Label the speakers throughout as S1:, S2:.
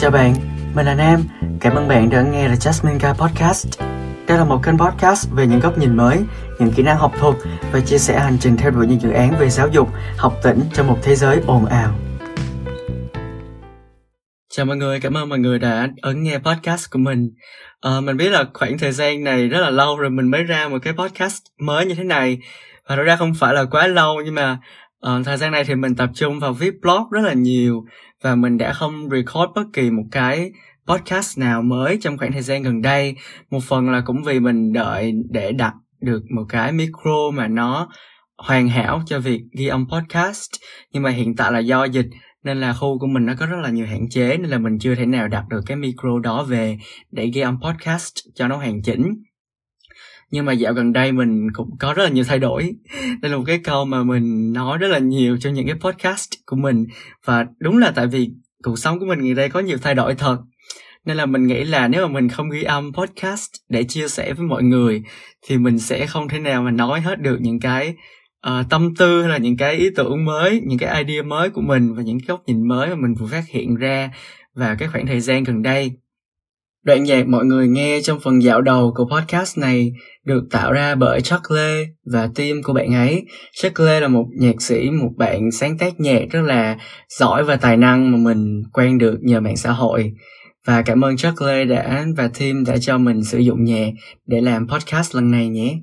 S1: Chào bạn, mình là Nam. Cảm ơn bạn đã nghe The Jasmine Guy Podcast. Đây là một kênh podcast về những góc nhìn mới, những kỹ năng học thuật và chia sẻ hành trình theo đuổi những dự án về giáo dục, học tỉnh trong một thế giới ồn ào. Chào mọi người, cảm ơn mọi người đã ấn nghe podcast của mình. À, mình biết là khoảng thời gian này rất là lâu rồi mình mới ra một cái podcast mới như thế này và nó ra không phải là quá lâu nhưng mà uh, thời gian này thì mình tập trung vào viết blog rất là nhiều và mình đã không record bất kỳ một cái podcast nào mới trong khoảng thời gian gần đây. Một phần là cũng vì mình đợi để đặt được một cái micro mà nó hoàn hảo cho việc ghi âm podcast. Nhưng mà hiện tại là do dịch nên là khu của mình nó có rất là nhiều hạn chế nên là mình chưa thể nào đặt được cái micro đó về để ghi âm podcast cho nó hoàn chỉnh nhưng mà dạo gần đây mình cũng có rất là nhiều thay đổi. Đây là một cái câu mà mình nói rất là nhiều trong những cái podcast của mình. Và đúng là tại vì cuộc sống của mình ngày đây có nhiều thay đổi thật. Nên là mình nghĩ là nếu mà mình không ghi âm podcast để chia sẻ với mọi người thì mình sẽ không thể nào mà nói hết được những cái uh, tâm tư hay là những cái ý tưởng mới những cái idea mới của mình và những cái góc nhìn mới mà mình vừa phát hiện ra vào cái khoảng thời gian gần đây. Đoạn nhạc mọi người nghe trong phần dạo đầu của podcast này được tạo ra bởi Chuck Lê và team của bạn ấy. Chuck Lê là một nhạc sĩ, một bạn sáng tác nhạc rất là giỏi và tài năng mà mình quen được nhờ mạng xã hội. Và cảm ơn Chuck Lê đã và team đã cho mình sử dụng nhạc để làm podcast lần này nhé.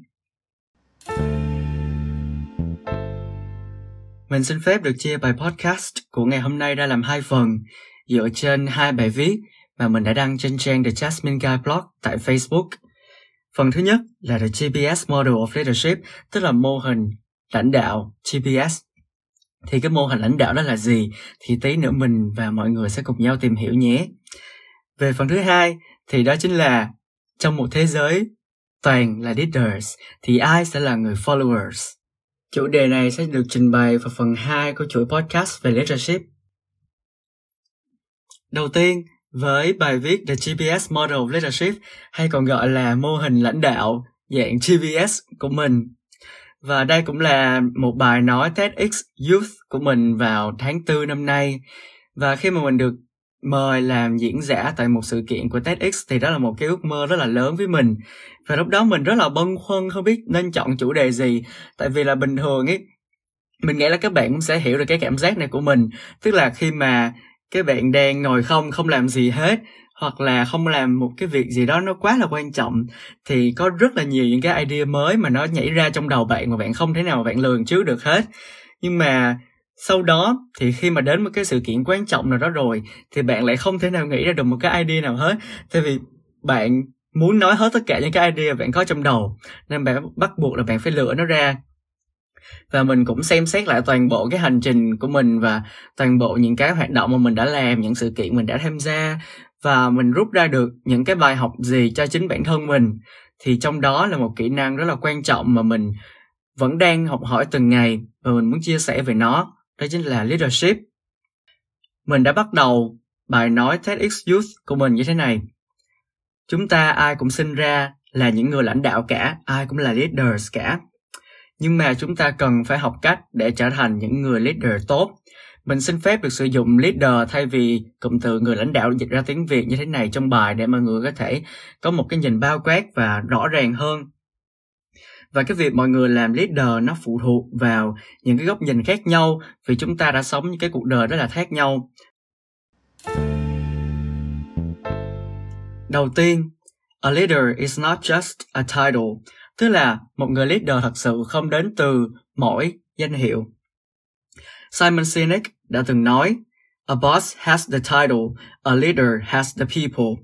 S1: Mình xin phép được chia bài podcast của ngày hôm nay ra làm hai phần dựa trên hai bài viết mà mình đã đăng trên trang The Jasmine Guy Blog tại Facebook. Phần thứ nhất là The GPS Model of Leadership, tức là mô hình lãnh đạo GPS. Thì cái mô hình lãnh đạo đó là gì? Thì tí nữa mình và mọi người sẽ cùng nhau tìm hiểu nhé. Về phần thứ hai thì đó chính là trong một thế giới toàn là leaders thì ai sẽ là người followers. Chủ đề này sẽ được trình bày vào phần 2 của chuỗi podcast về leadership. Đầu tiên với bài viết The GPS Model of Leadership hay còn gọi là mô hình lãnh đạo dạng GPS của mình. Và đây cũng là một bài nói TEDx Youth của mình vào tháng 4 năm nay. Và khi mà mình được mời làm diễn giả tại một sự kiện của TEDx thì đó là một cái ước mơ rất là lớn với mình. Và lúc đó mình rất là băn khoăn không biết nên chọn chủ đề gì. Tại vì là bình thường ấy, mình nghĩ là các bạn cũng sẽ hiểu được cái cảm giác này của mình. Tức là khi mà các bạn đang ngồi không không làm gì hết, hoặc là không làm một cái việc gì đó nó quá là quan trọng, thì có rất là nhiều những cái idea mới mà nó nhảy ra trong đầu bạn mà bạn không thể nào mà bạn lường trước được hết. Nhưng mà sau đó thì khi mà đến một cái sự kiện quan trọng nào đó rồi, thì bạn lại không thể nào nghĩ ra được một cái idea nào hết. Tại vì bạn muốn nói hết tất cả những cái idea bạn có trong đầu, nên bạn bắt buộc là bạn phải lựa nó ra và mình cũng xem xét lại toàn bộ cái hành trình của mình và toàn bộ những cái hoạt động mà mình đã làm, những sự kiện mình đã tham gia. Và mình rút ra được những cái bài học gì cho chính bản thân mình. Thì trong đó là một kỹ năng rất là quan trọng mà mình vẫn đang học hỏi từng ngày và mình muốn chia sẻ về nó. Đó chính là leadership. Mình đã bắt đầu bài nói TEDx Youth của mình như thế này. Chúng ta ai cũng sinh ra là những người lãnh đạo cả, ai cũng là leaders cả nhưng mà chúng ta cần phải học cách để trở thành những người leader tốt. Mình xin phép được sử dụng leader thay vì cụm từ người lãnh đạo dịch ra tiếng việt như thế này trong bài để mọi người có thể có một cái nhìn bao quát và rõ ràng hơn. Và cái việc mọi người làm leader nó phụ thuộc vào những cái góc nhìn khác nhau, vì chúng ta đã sống những cái cuộc đời rất là khác nhau. Đầu tiên, a leader is not just a title. Tức là một người leader thật sự không đến từ mỗi danh hiệu. Simon Sinek đã từng nói, A boss has the title, a leader has the people.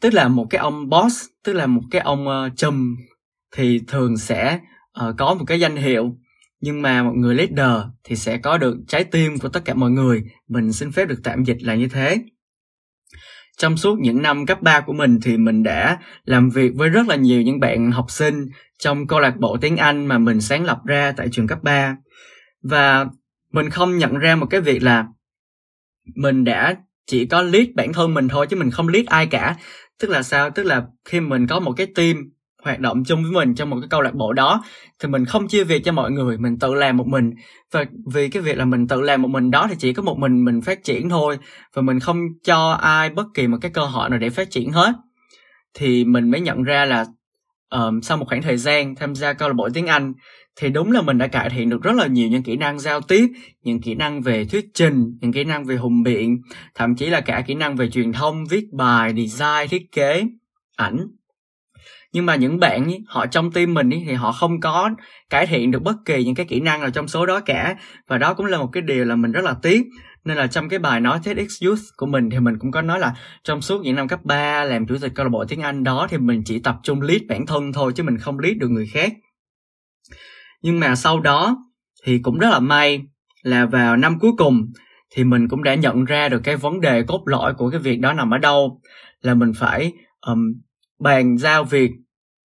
S1: Tức là một cái ông boss, tức là một cái ông ờ, uh, trùm thì thường sẽ uh, có một cái danh hiệu nhưng mà một người leader thì sẽ có được trái tim của tất cả mọi người mình xin phép được tạm dịch là như thế trong suốt những năm cấp 3 của mình thì mình đã làm việc với rất là nhiều những bạn học sinh trong câu lạc bộ tiếng Anh mà mình sáng lập ra tại trường cấp 3. Và mình không nhận ra một cái việc là mình đã chỉ có lead bản thân mình thôi chứ mình không lead ai cả. Tức là sao? Tức là khi mình có một cái team hoạt động chung với mình trong một cái câu lạc bộ đó thì mình không chia việc cho mọi người mình tự làm một mình. Và vì cái việc là mình tự làm một mình đó thì chỉ có một mình mình phát triển thôi và mình không cho ai bất kỳ một cái cơ hội nào để phát triển hết. Thì mình mới nhận ra là um, sau một khoảng thời gian tham gia câu lạc bộ tiếng Anh thì đúng là mình đã cải thiện được rất là nhiều những kỹ năng giao tiếp, những kỹ năng về thuyết trình, những kỹ năng về hùng biện, thậm chí là cả kỹ năng về truyền thông, viết bài, design, thiết kế, ảnh nhưng mà những bạn ý, họ trong team mình ý, thì họ không có cải thiện được bất kỳ những cái kỹ năng nào trong số đó cả. Và đó cũng là một cái điều là mình rất là tiếc. Nên là trong cái bài nói TEDx Youth của mình thì mình cũng có nói là trong suốt những năm cấp 3 làm chủ tịch câu lạc bộ tiếng Anh đó thì mình chỉ tập trung lead bản thân thôi chứ mình không lead được người khác. Nhưng mà sau đó thì cũng rất là may là vào năm cuối cùng thì mình cũng đã nhận ra được cái vấn đề cốt lõi của cái việc đó nằm ở đâu. Là mình phải um, bàn giao việc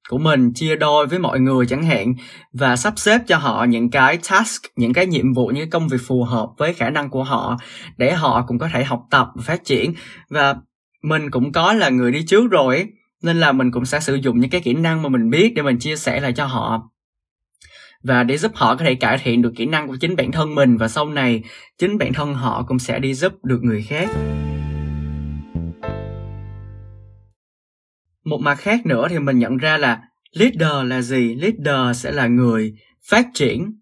S1: của mình, chia đôi với mọi người chẳng hạn, và sắp xếp cho họ những cái task, những cái nhiệm vụ, những công việc phù hợp với khả năng của họ để họ cũng có thể học tập và phát triển. Và mình cũng có là người đi trước rồi nên là mình cũng sẽ sử dụng những cái kỹ năng mà mình biết để mình chia sẻ lại cho họ. Và để giúp họ có thể cải thiện được kỹ năng của chính bản thân mình, và sau này chính bản thân họ cũng sẽ đi giúp được người khác. Một mặt khác nữa thì mình nhận ra là leader là gì? Leader sẽ là người phát triển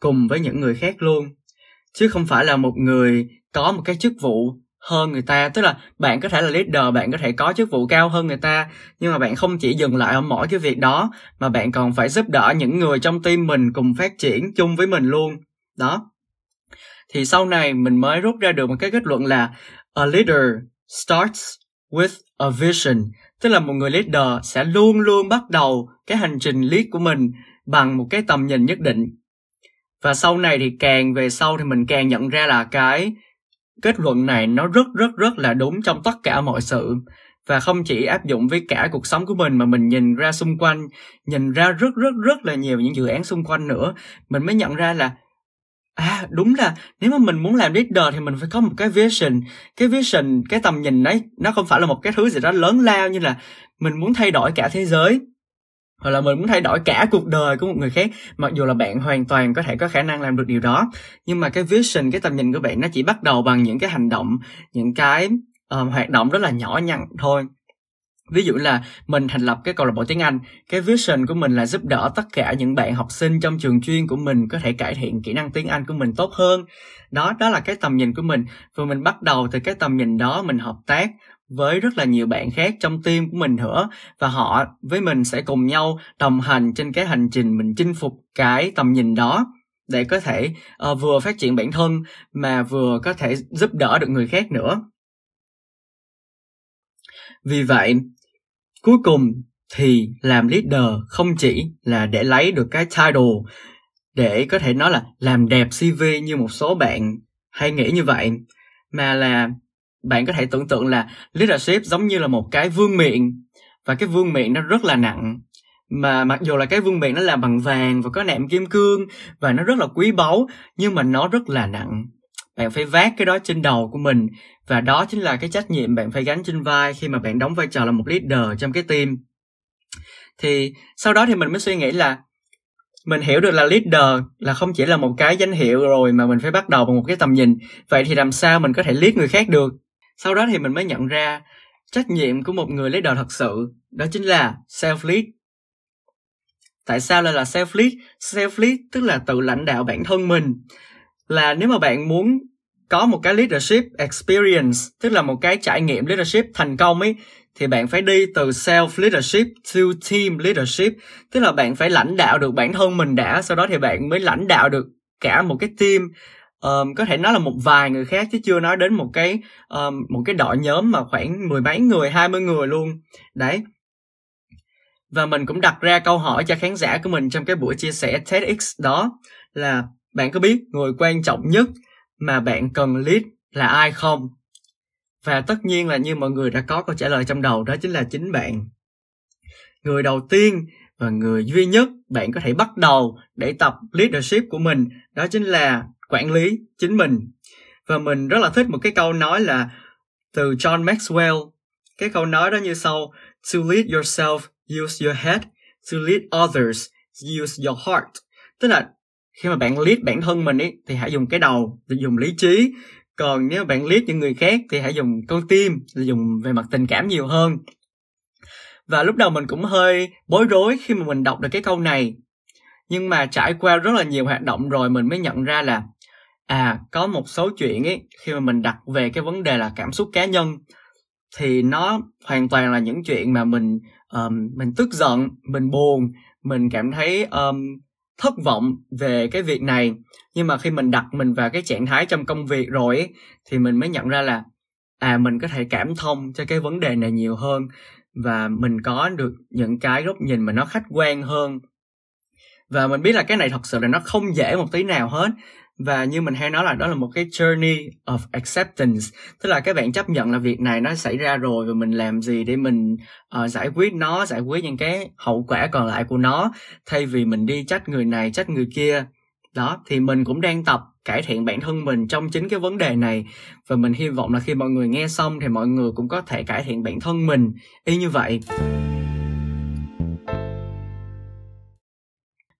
S1: cùng với những người khác luôn. Chứ không phải là một người có một cái chức vụ hơn người ta. Tức là bạn có thể là leader, bạn có thể có chức vụ cao hơn người ta, nhưng mà bạn không chỉ dừng lại ở mỗi cái việc đó, mà bạn còn phải giúp đỡ những người trong team mình cùng phát triển chung với mình luôn. Đó. Thì sau này mình mới rút ra được một cái kết luận là a leader starts with a vision tức là một người leader sẽ luôn luôn bắt đầu cái hành trình lead của mình bằng một cái tầm nhìn nhất định. Và sau này thì càng về sau thì mình càng nhận ra là cái kết luận này nó rất rất rất là đúng trong tất cả mọi sự. Và không chỉ áp dụng với cả cuộc sống của mình mà mình nhìn ra xung quanh, nhìn ra rất rất rất là nhiều những dự án xung quanh nữa, mình mới nhận ra là à đúng là nếu mà mình muốn làm leader thì mình phải có một cái vision. Cái vision cái tầm nhìn đấy nó không phải là một cái thứ gì đó lớn lao như là mình muốn thay đổi cả thế giới hoặc là mình muốn thay đổi cả cuộc đời của một người khác mặc dù là bạn hoàn toàn có thể có khả năng làm được điều đó. Nhưng mà cái vision cái tầm nhìn của bạn nó chỉ bắt đầu bằng những cái hành động những cái uh, hoạt động rất là nhỏ nhặt thôi ví dụ là mình thành lập cái câu lạc bộ tiếng Anh cái vision của mình là giúp đỡ tất cả những bạn học sinh trong trường chuyên của mình có thể cải thiện kỹ năng tiếng Anh của mình tốt hơn. Đó đó là cái tầm nhìn của mình. Và mình bắt đầu từ cái tầm nhìn đó mình hợp tác với rất là nhiều bạn khác trong team của mình nữa. Và họ với mình sẽ cùng nhau đồng hành trên cái hành trình mình chinh phục cái tầm nhìn đó để có thể uh, vừa phát triển bản thân mà vừa có thể giúp đỡ được người khác nữa. Vì vậy cuối cùng thì làm leader không chỉ là để lấy được cái title để có thể nói là làm đẹp cv như một số bạn hay nghĩ như vậy, mà là bạn có thể tưởng tượng là leadership giống như là một cái vương miện, và cái vương miện nó rất là nặng. Mà mặc dù là cái vương miện nó làm bằng vàng và có nạm kim cương và nó rất là quý báu, nhưng mà nó rất là nặng bạn phải vác cái đó trên đầu của mình. Và đó chính là cái trách nhiệm bạn phải gánh trên vai khi mà bạn đóng vai trò là một leader trong cái team. Thì sau đó thì mình mới suy nghĩ là mình hiểu được là leader là không chỉ là một cái danh hiệu rồi mà mình phải bắt đầu bằng một cái tầm nhìn. Vậy thì làm sao mình có thể lead người khác được? Sau đó thì mình mới nhận ra trách nhiệm của một người leader thật sự, đó chính là self lead. Tại sao lại là self lead? Self lead tức là tự lãnh đạo bản thân mình là nếu mà bạn muốn có một cái leadership experience tức là một cái trải nghiệm leadership thành công ấy thì bạn phải đi từ self leadership to team leadership. Tức là bạn phải lãnh đạo được bản thân mình đã sau đó thì bạn mới lãnh đạo được cả một cái team. Um, có thể nói là một vài người khác chứ chưa nói đến một cái um, một cái đội nhóm mà khoảng mười mấy người hai mươi người luôn. Đấy. Và mình cũng đặt ra câu hỏi cho khán giả của mình trong cái buổi chia sẻ TEDx đó là bạn có biết người quan trọng nhất mà bạn cần lead là ai không? Và tất nhiên là như mọi người đã có câu trả lời trong đầu đó chính là chính bạn. Người đầu tiên và người duy nhất bạn có thể bắt đầu để tập leadership của mình đó chính là quản lý chính mình. Và mình rất là thích một cái câu nói là từ John Maxwell. Cái câu nói đó như sau: To lead yourself, use your head. to lead others use your heart tức là khi mà bạn lead bản thân mình ấy thì hãy dùng cái đầu dùng lý trí. Còn nếu bạn lead những người khác thì hãy dùng con tim thì dùng về mặt tình cảm nhiều hơn. Và lúc đầu mình cũng hơi bối rối khi mà mình đọc được cái câu này. Nhưng mà trải qua rất là nhiều hoạt động rồi mình mới nhận ra là à có một số chuyện ấy khi mà mình đặt về cái vấn đề là cảm xúc cá nhân thì nó hoàn toàn là những chuyện mà mình um, mình tức giận mình buồn mình cảm thấy um, thất vọng về cái việc này. Nhưng mà khi mình đặt mình vào cái trạng thái trong công việc rồi ấy, thì mình mới nhận ra là à mình có thể cảm thông cho cái vấn đề này nhiều hơn. Và mình có được những cái góc nhìn mà nó khách quan hơn. Và mình biết là cái này thật sự là nó không dễ một tí nào hết và như mình hay nói là đó là một cái journey of acceptance. Tức là các bạn chấp nhận là việc này nó xảy ra rồi và mình làm gì để mình uh, giải quyết nó giải quyết những cái hậu quả còn lại của nó. Thay vì mình đi trách người này trách người kia. Đó thì mình cũng đang tập cải thiện bản thân mình trong chính cái vấn đề này. Và mình hy vọng là khi mọi người nghe xong thì mọi người cũng có thể cải thiện bản thân mình. Y như vậy.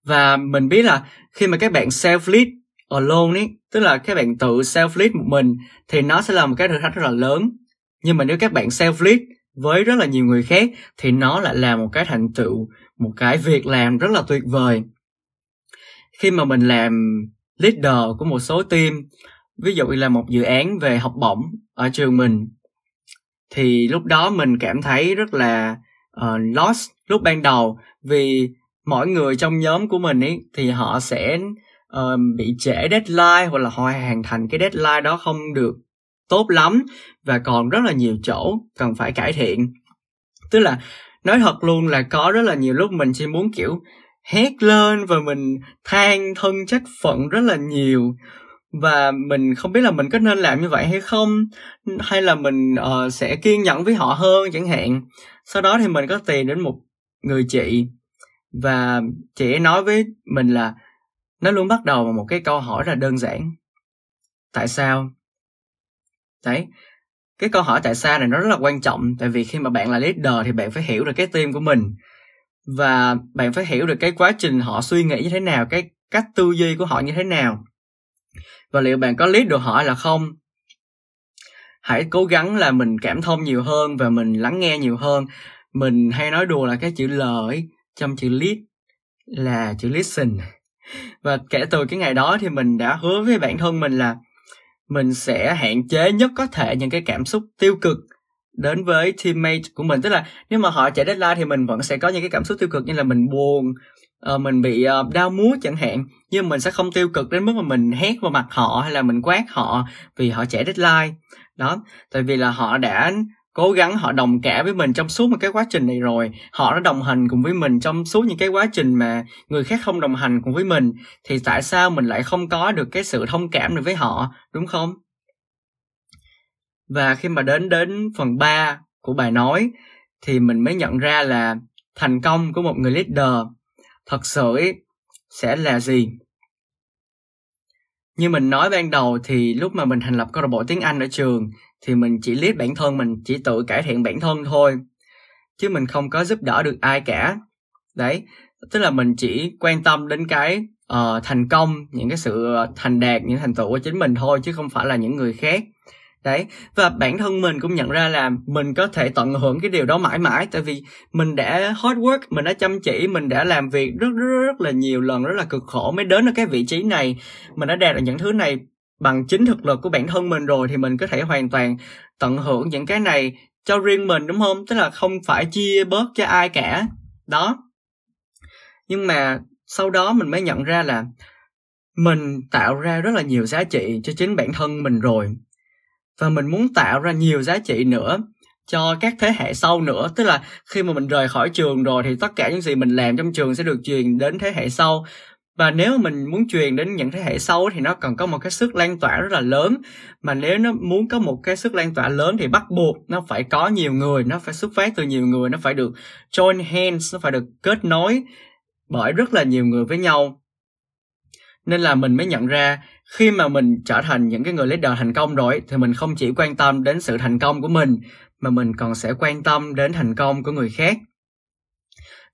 S1: Và mình biết là khi mà các bạn self lead alone ấy tức là các bạn tự self lead một mình thì nó sẽ là một cái thử thách rất là lớn. Nhưng mà nếu các bạn self lead với rất là nhiều người khác thì nó lại là một cái thành tựu một cái việc làm rất là tuyệt vời. Khi mà mình làm leader của một số team ví dụ như là một dự án về học bổng ở trường mình thì lúc đó mình cảm thấy rất là uh, lost lúc ban đầu. Vì mỗi người trong nhóm của mình ấy thì họ sẽ uh, bị trễ deadline hoặc là họ hoàn thành cái deadline đó không được tốt lắm và còn rất là nhiều chỗ cần phải cải thiện. Tức là nói thật luôn là có rất là nhiều lúc mình chỉ muốn kiểu hét lên và mình than thân trách phận rất là nhiều và mình không biết là mình có nên làm như vậy hay không hay là mình uh, sẽ kiên nhẫn với họ hơn chẳng hạn. Sau đó thì mình có tìm đến một người chị và chị ấy nói với mình là nó luôn bắt đầu bằng một cái câu hỏi là đơn giản. Tại sao? Đấy, cái câu hỏi tại sao này nó rất là quan trọng, tại vì khi mà bạn là leader thì bạn phải hiểu được cái team của mình. Và bạn phải hiểu được cái quá trình họ suy nghĩ như thế nào, cái cách tư duy của họ như thế nào. Và liệu bạn có lead được họ là không? Hãy cố gắng là mình cảm thông nhiều hơn và mình lắng nghe nhiều hơn. Mình hay nói đùa là cái chữ l ấy, trong chữ lead là chữ listen và kể từ cái ngày đó thì mình đã hứa với bản thân mình là mình sẽ hạn chế nhất có thể những cái cảm xúc tiêu cực đến với teammate của mình. Tức là nếu mà họ chạy deadline thì mình vẫn sẽ có những cái cảm xúc tiêu cực như là mình buồn uh, mình bị uh, đau múa chẳng hạn. Nhưng mình sẽ không tiêu cực đến mức mà mình hét vào mặt họ hay là mình quát họ vì họ chạy deadline. Đó tại vì là họ đã cố gắng họ đồng cảm với mình trong suốt một cái quá trình này rồi. Họ đã đồng hành cùng với mình trong suốt những cái quá trình mà người khác không đồng hành cùng với mình. Thì tại sao mình lại không có được cái sự thông cảm được với họ, đúng không? Và khi mà đến đến phần 3 của bài nói, thì mình mới nhận ra là thành công của một người leader thật sự sẽ là gì? Như mình nói ban đầu thì lúc mà mình thành lập câu lạc bộ tiếng Anh ở trường thì mình chỉ liếc bản thân mình chỉ tự cải thiện bản thân thôi chứ mình không có giúp đỡ được ai cả. Đấy tức là mình chỉ quan tâm đến cái uh, thành công những cái sự thành đạt những thành tựu của chính mình thôi chứ không phải là những người khác. Đấy và bản thân mình cũng nhận ra là mình có thể tận hưởng cái điều đó mãi mãi tại vì mình đã hard work mình đã chăm chỉ mình đã làm việc rất rất rất là nhiều lần rất là cực khổ mới đến được cái vị trí này. Mình đã đạt được những thứ này bằng chính thực lực của bản thân mình rồi thì mình có thể hoàn toàn tận hưởng những cái này cho riêng mình, đúng không? Tức là không phải chia bớt cho ai cả. Đó. Nhưng mà sau đó mình mới nhận ra là mình tạo ra rất là nhiều giá trị cho chính bản thân mình rồi. Và mình muốn tạo ra nhiều giá trị nữa cho các thế hệ sau nữa. Tức là khi mà mình rời khỏi trường rồi thì tất cả những gì mình làm trong trường sẽ được truyền đến thế hệ sau và nếu mình muốn truyền đến những thế hệ sau thì nó cần có một cái sức lan tỏa rất là lớn. Mà nếu nó muốn có một cái sức lan tỏa lớn thì bắt buộc nó phải có nhiều người, nó phải xuất phát từ nhiều người, nó phải được join hands, nó phải được kết nối bởi rất là nhiều người với nhau. Nên là mình mới nhận ra khi mà mình trở thành những cái người leader thành công rồi thì mình không chỉ quan tâm đến sự thành công của mình, mà mình còn sẽ quan tâm đến thành công của người khác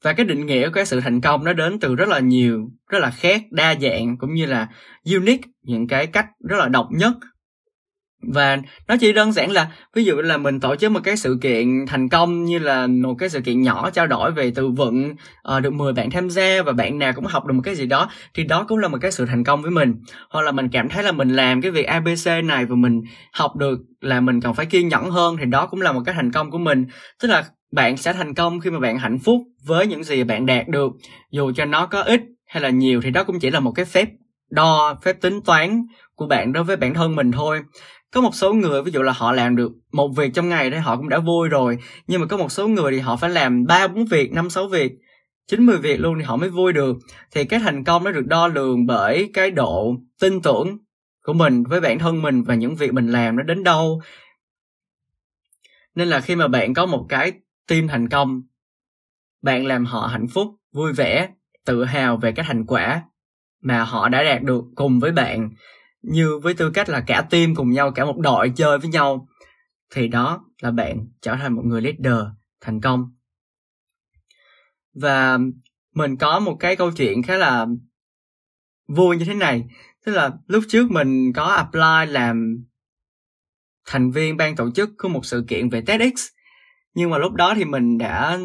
S1: và cái định nghĩa của cái sự thành công nó đến từ rất là nhiều rất là khác đa dạng cũng như là unique những cái cách rất là độc nhất. Và nó chỉ đơn giản là ví dụ là mình tổ chức một cái sự kiện thành công như là một cái sự kiện nhỏ trao đổi về từ vựng uh, được 10 bạn tham gia và bạn nào cũng học được một cái gì đó thì đó cũng là một cái sự thành công với mình. Hoặc là mình cảm thấy là mình làm cái việc abc này và mình học được là mình cần phải kiên nhẫn hơn thì đó cũng là một cái thành công của mình. Tức là bạn sẽ thành công khi mà bạn hạnh phúc với những gì bạn đạt được, dù cho nó có ít hay là nhiều thì đó cũng chỉ là một cái phép đo, phép tính toán của bạn đối với bản thân mình thôi. Có một số người, ví dụ là họ làm được một việc trong ngày thì họ cũng đã vui rồi, nhưng mà có một số người thì họ phải làm ba, bốn việc, năm, sáu việc, chín, mười việc luôn thì họ mới vui được. Thì cái thành công nó được đo lường bởi cái độ tin tưởng của mình với bản thân mình và những việc mình làm nó đến đâu. Nên là khi mà bạn có một cái team thành công. Bạn làm họ hạnh phúc, vui vẻ, tự hào về cái thành quả mà họ đã đạt được cùng với bạn. Như với tư cách là cả team cùng nhau, cả một đội chơi với nhau, thì đó là bạn trở thành một người leader thành công. Và mình có một cái câu chuyện khá là vui như thế này. Tức là lúc trước mình có apply làm thành viên ban tổ chức của một sự kiện về TEDx nhưng mà lúc đó thì mình đã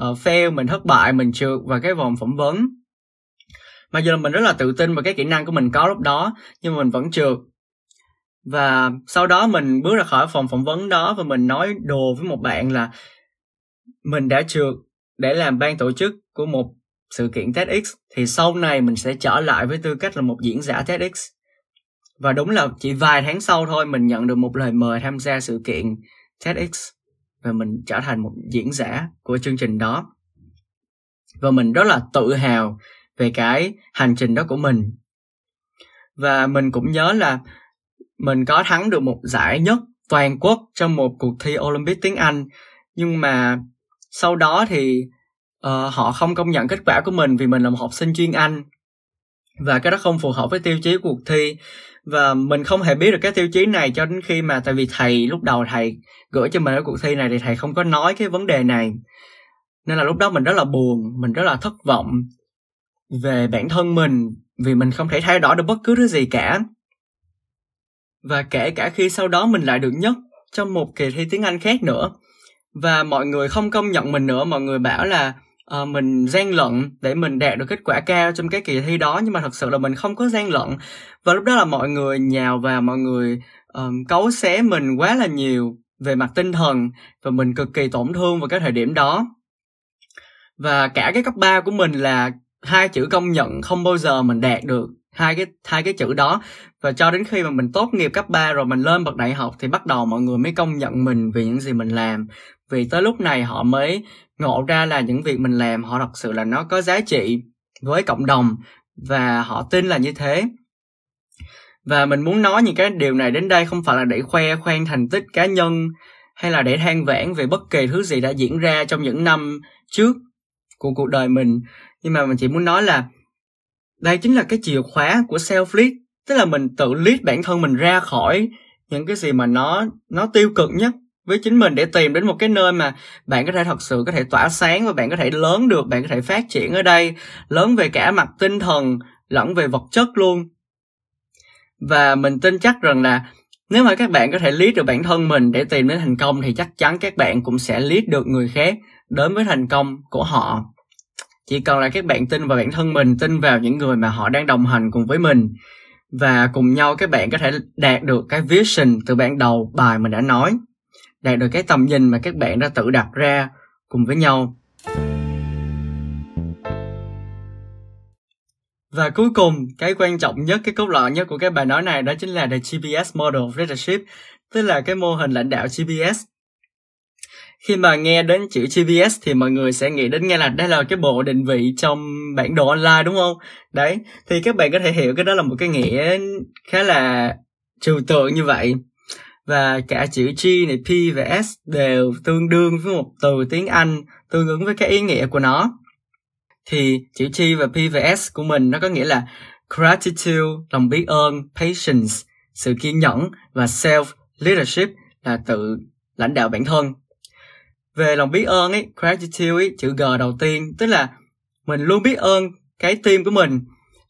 S1: uh, fail mình thất bại mình trượt vào cái vòng phỏng vấn. Mặc dù là mình rất là tự tin vào cái kỹ năng của mình có lúc đó nhưng mà mình vẫn trượt. Và sau đó mình bước ra khỏi phòng phỏng vấn đó và mình nói đồ với một bạn là mình đã trượt để làm ban tổ chức của một sự kiện TEDx thì sau này mình sẽ trở lại với tư cách là một diễn giả TEDx. Và đúng là chỉ vài tháng sau thôi mình nhận được một lời mời tham gia sự kiện TEDx và mình trở thành một diễn giả của chương trình đó. Và mình rất là tự hào về cái hành trình đó của mình. Và mình cũng nhớ là mình có thắng được một giải nhất toàn quốc trong một cuộc thi Olympic tiếng Anh nhưng mà sau đó thì uh, họ không công nhận kết quả của mình vì mình là một học sinh chuyên Anh. Và cái đó không phù hợp với tiêu chí của cuộc thi và mình không hề biết được cái tiêu chí này cho đến khi mà tại vì thầy, lúc đầu thầy gửi cho mình ở cuộc thi này thì thầy không có nói cái vấn đề này. Nên là lúc đó mình rất là buồn, mình rất là thất vọng về bản thân mình vì mình không thể thay đổi được bất cứ thứ gì cả. Và kể cả khi sau đó mình lại được nhất trong một kỳ thi tiếng anh khác nữa. Và mọi người không công nhận mình nữa, mọi người bảo là uh, mình gian lận để mình đạt được kết quả cao trong cái kỳ thi đó nhưng mà thật sự là mình không có gian lận và lúc đó là mọi người nhào vào mọi người um, cấu xé mình quá là nhiều về mặt tinh thần và mình cực kỳ tổn thương vào cái thời điểm đó. Và cả cái cấp 3 của mình là hai chữ công nhận không bao giờ mình đạt được hai cái hai cái chữ đó. Và cho đến khi mà mình tốt nghiệp cấp 3 rồi mình lên bậc đại học thì bắt đầu mọi người mới công nhận mình vì những gì mình làm. Vì tới lúc này họ mới ngộ ra là những việc mình làm, họ thật sự là nó có giá trị với cộng đồng và họ tin là như thế. Và mình muốn nói những cái điều này đến đây không phải là để khoe khoang thành tích cá nhân hay là để than vãn về bất kỳ thứ gì đã diễn ra trong những năm trước của cuộc đời mình. Nhưng mà mình chỉ muốn nói là đây chính là cái chìa khóa của self lead, tức là mình tự lead bản thân mình ra khỏi những cái gì mà nó nó tiêu cực nhất với chính mình để tìm đến một cái nơi mà bạn có thể thật sự có thể tỏa sáng và bạn có thể lớn được, bạn có thể phát triển ở đây, lớn về cả mặt tinh thần lẫn về vật chất luôn. Và mình tin chắc rằng là nếu mà các bạn có thể lead được bản thân mình để tìm đến thành công thì chắc chắn các bạn cũng sẽ lead được người khác đến với thành công của họ chỉ cần là các bạn tin vào bản thân mình, tin vào những người mà họ đang đồng hành cùng với mình, và cùng nhau các bạn có thể đạt được cái vision từ ban đầu, bài mình đã nói, đạt được cái tầm nhìn mà các bạn đã tự đặt ra cùng với nhau. Và cuối cùng, cái quan trọng nhất, cái cốt lõi nhất của cái bài nói này đó chính là the GPS model of leadership, tức là cái mô hình lãnh đạo GPS khi mà nghe đến chữ GPS thì mọi người sẽ nghĩ đến ngay là đây là cái bộ định vị trong bản đồ online đúng không? Đấy, thì các bạn có thể hiểu cái đó là một cái nghĩa khá là trừu tượng như vậy. Và cả chữ G này, P và S đều tương đương với một từ tiếng Anh tương ứng với cái ý nghĩa của nó. Thì chữ G và P và S của mình nó có nghĩa là gratitude, lòng biết ơn, patience, sự kiên nhẫn và self leadership là tự lãnh đạo bản thân về lòng biết ơn ấy gratitude ấy chữ g đầu tiên. Tức là mình luôn biết ơn cái team của mình.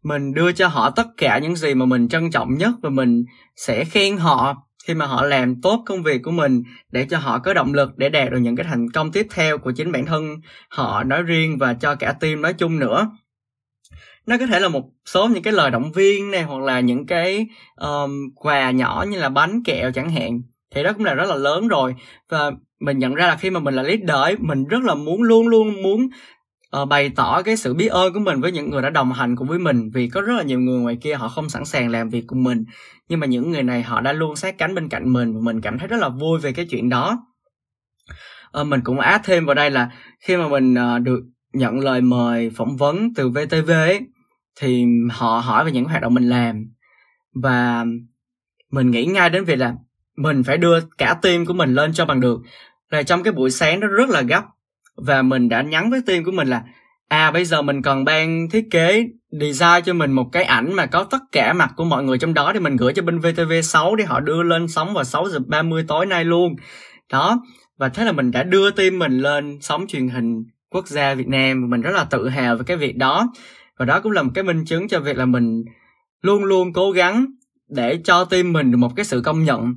S1: Mình đưa cho họ tất cả những gì mà mình trân trọng nhất và mình sẽ khen họ khi mà họ làm tốt công việc của mình để cho họ có động lực để đạt được những cái thành công tiếp theo của chính bản thân họ nói riêng và cho cả team nói chung nữa. Nó có thể là một số những cái lời động viên này hoặc là những cái um, quà nhỏ như là bánh kẹo chẳng hạn thì đó cũng là rất là lớn rồi. Và mình nhận ra là khi mà mình là leader ấy, mình rất là muốn luôn luôn muốn uh, bày tỏ cái sự biết ơn của mình với những người đã đồng hành cùng với mình. Vì có rất là nhiều người ngoài kia họ không sẵn sàng làm việc cùng mình. Nhưng mà những người này họ đã luôn sát cánh bên cạnh mình và mình cảm thấy rất là vui về cái chuyện đó. Uh, mình cũng áp thêm vào đây là khi mà mình uh, được nhận lời mời phỏng vấn từ VTV ấy, thì họ hỏi về những hoạt động mình làm. Và mình nghĩ ngay đến việc là mình phải đưa cả team của mình lên cho bằng được. Là trong cái buổi sáng nó rất là gấp. Và mình đã nhắn với team của mình là à bây giờ mình cần ban thiết kế design cho mình một cái ảnh mà có tất cả mặt của mọi người trong đó thì mình gửi cho bên VTV6 để họ đưa lên sóng vào 6 giờ 30 tối nay luôn. Đó. Và thế là mình đã đưa team mình lên sóng truyền hình quốc gia Việt Nam. Mình rất là tự hào về cái việc đó. Và đó cũng là một cái minh chứng cho việc là mình luôn luôn cố gắng để cho team mình được một cái sự công nhận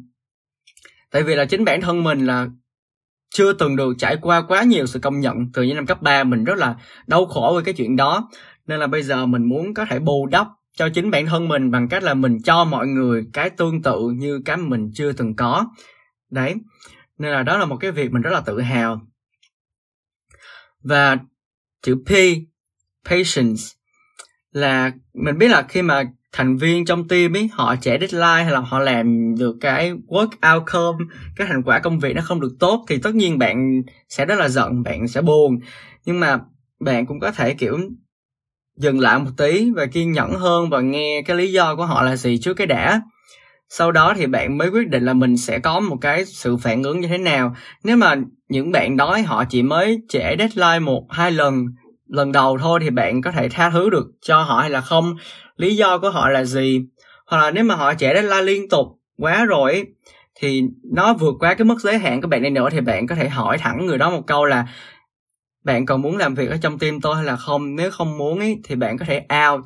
S1: tại vì là chính bản thân mình là chưa từng được trải qua quá nhiều sự công nhận từ những năm cấp 3 mình rất là đau khổ với cái chuyện đó. Nên là bây giờ mình muốn có thể bù đắp cho chính bản thân mình bằng cách là mình cho mọi người cái tương tự như cái mình chưa từng có. Đấy. Nên là đó là một cái việc mình rất là tự hào. Và chữ P, patience, là mình biết là khi mà thành viên trong team ấy họ trẻ deadline hay là họ làm được cái work outcome, cái thành quả công việc nó không được tốt thì tất nhiên bạn sẽ rất là giận, bạn sẽ buồn. Nhưng mà bạn cũng có thể, kiểu, dừng lại một tí và kiên nhẫn hơn và nghe cái lý do của họ là gì trước cái đã. Sau đó thì bạn mới quyết định là mình sẽ có một cái sự phản ứng như thế nào. Nếu mà những bạn đó, họ chỉ mới trễ deadline một, hai lần lần đầu thôi thì bạn có thể tha thứ được cho họ hay là không? Lý do của họ là gì? Hoặc là nếu mà họ trẻ la liên tục quá rồi thì nó vượt qua cái mức giới hạn của bạn đi nữa thì bạn có thể hỏi thẳng người đó một câu là bạn còn muốn làm việc ở trong team tôi hay là không? Nếu không muốn ý, thì bạn có thể out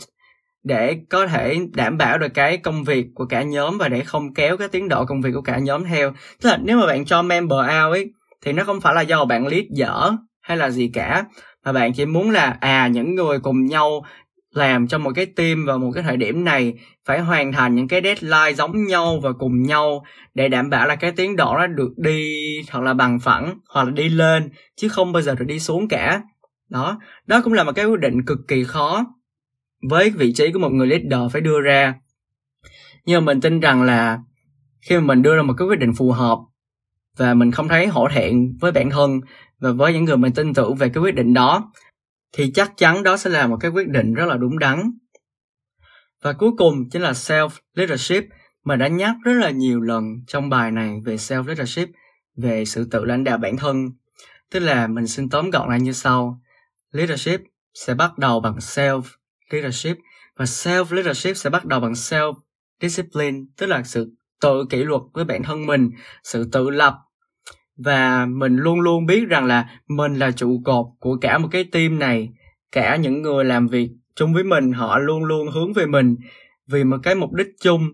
S1: để có thể đảm bảo được cái công việc của cả nhóm và để không kéo cái tiến độ công việc của cả nhóm theo. Tức là nếu mà bạn cho member out ấy thì nó không phải là do bạn lead dở hay là gì cả. Mà bạn chỉ muốn là à những người cùng nhau làm trong một cái team vào một cái thời điểm này phải hoàn thành những cái deadline giống nhau và cùng nhau để đảm bảo là cái tiến độ nó được đi hoặc là bằng phẳng hoặc là đi lên, chứ không bao giờ được đi xuống cả. Đó đó cũng là một cái quyết định cực kỳ khó với vị trí của một người leader phải đưa ra. Nhưng mà mình tin rằng là khi mà mình đưa ra một cái quyết định phù hợp và mình không thấy hổ thẹn với bản thân và với những người mình tin tưởng về cái quyết định đó thì chắc chắn đó sẽ là một cái quyết định rất là đúng đắn. Và cuối cùng chính là self leadership mà đã nhắc rất là nhiều lần trong bài này về self leadership, về sự tự lãnh đạo bản thân. Tức là mình xin tóm gọn lại như sau. Leadership sẽ bắt đầu bằng self leadership và self leadership sẽ bắt đầu bằng self discipline, tức là sự tự kỷ luật với bản thân mình, sự tự lập và mình luôn luôn biết rằng là mình là trụ cột của cả một cái team này, cả những người làm việc chung với mình, họ luôn luôn hướng về mình vì một cái mục đích chung.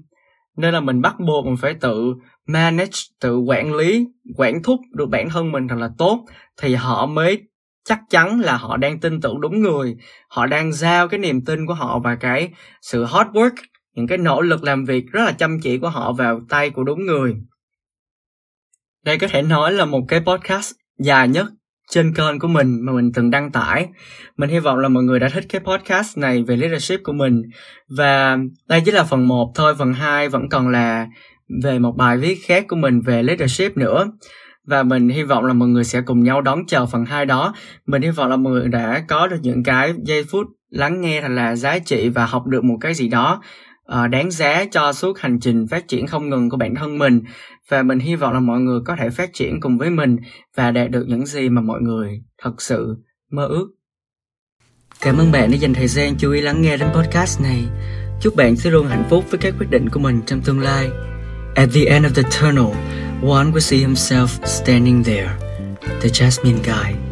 S1: Nên là mình bắt buộc mình phải tự manage, tự quản lý, quản thúc được bản thân mình thật là tốt thì họ mới chắc chắn là họ đang tin tưởng đúng người, họ đang giao cái niềm tin của họ và cái sự hard work, những cái nỗ lực làm việc rất là chăm chỉ của họ vào tay của đúng người đây có thể nói là một cái podcast dài nhất trên kênh của mình mà mình từng đăng tải. Mình hy vọng là mọi người đã thích cái podcast này về leadership của mình. Và đây chỉ là phần 1 thôi, phần 2 vẫn còn là về một bài viết khác của mình về leadership nữa. Và mình hy vọng là mọi người sẽ cùng nhau đón chờ phần 2 đó. Mình hy vọng là mọi người đã có được những cái giây phút lắng nghe thật là giá trị và học được một cái gì đó ờ, đáng giá cho suốt hành trình phát triển không ngừng của bản thân mình và mình hy vọng là mọi người có thể phát triển cùng với mình và đạt được những gì mà mọi người thật sự mơ ước. Cảm ơn bạn đã dành thời gian chú ý lắng nghe đến podcast này. Chúc bạn sẽ luôn hạnh phúc với các quyết định của mình trong tương lai. At the end of the tunnel, one will see himself standing there, The Jasmine Guy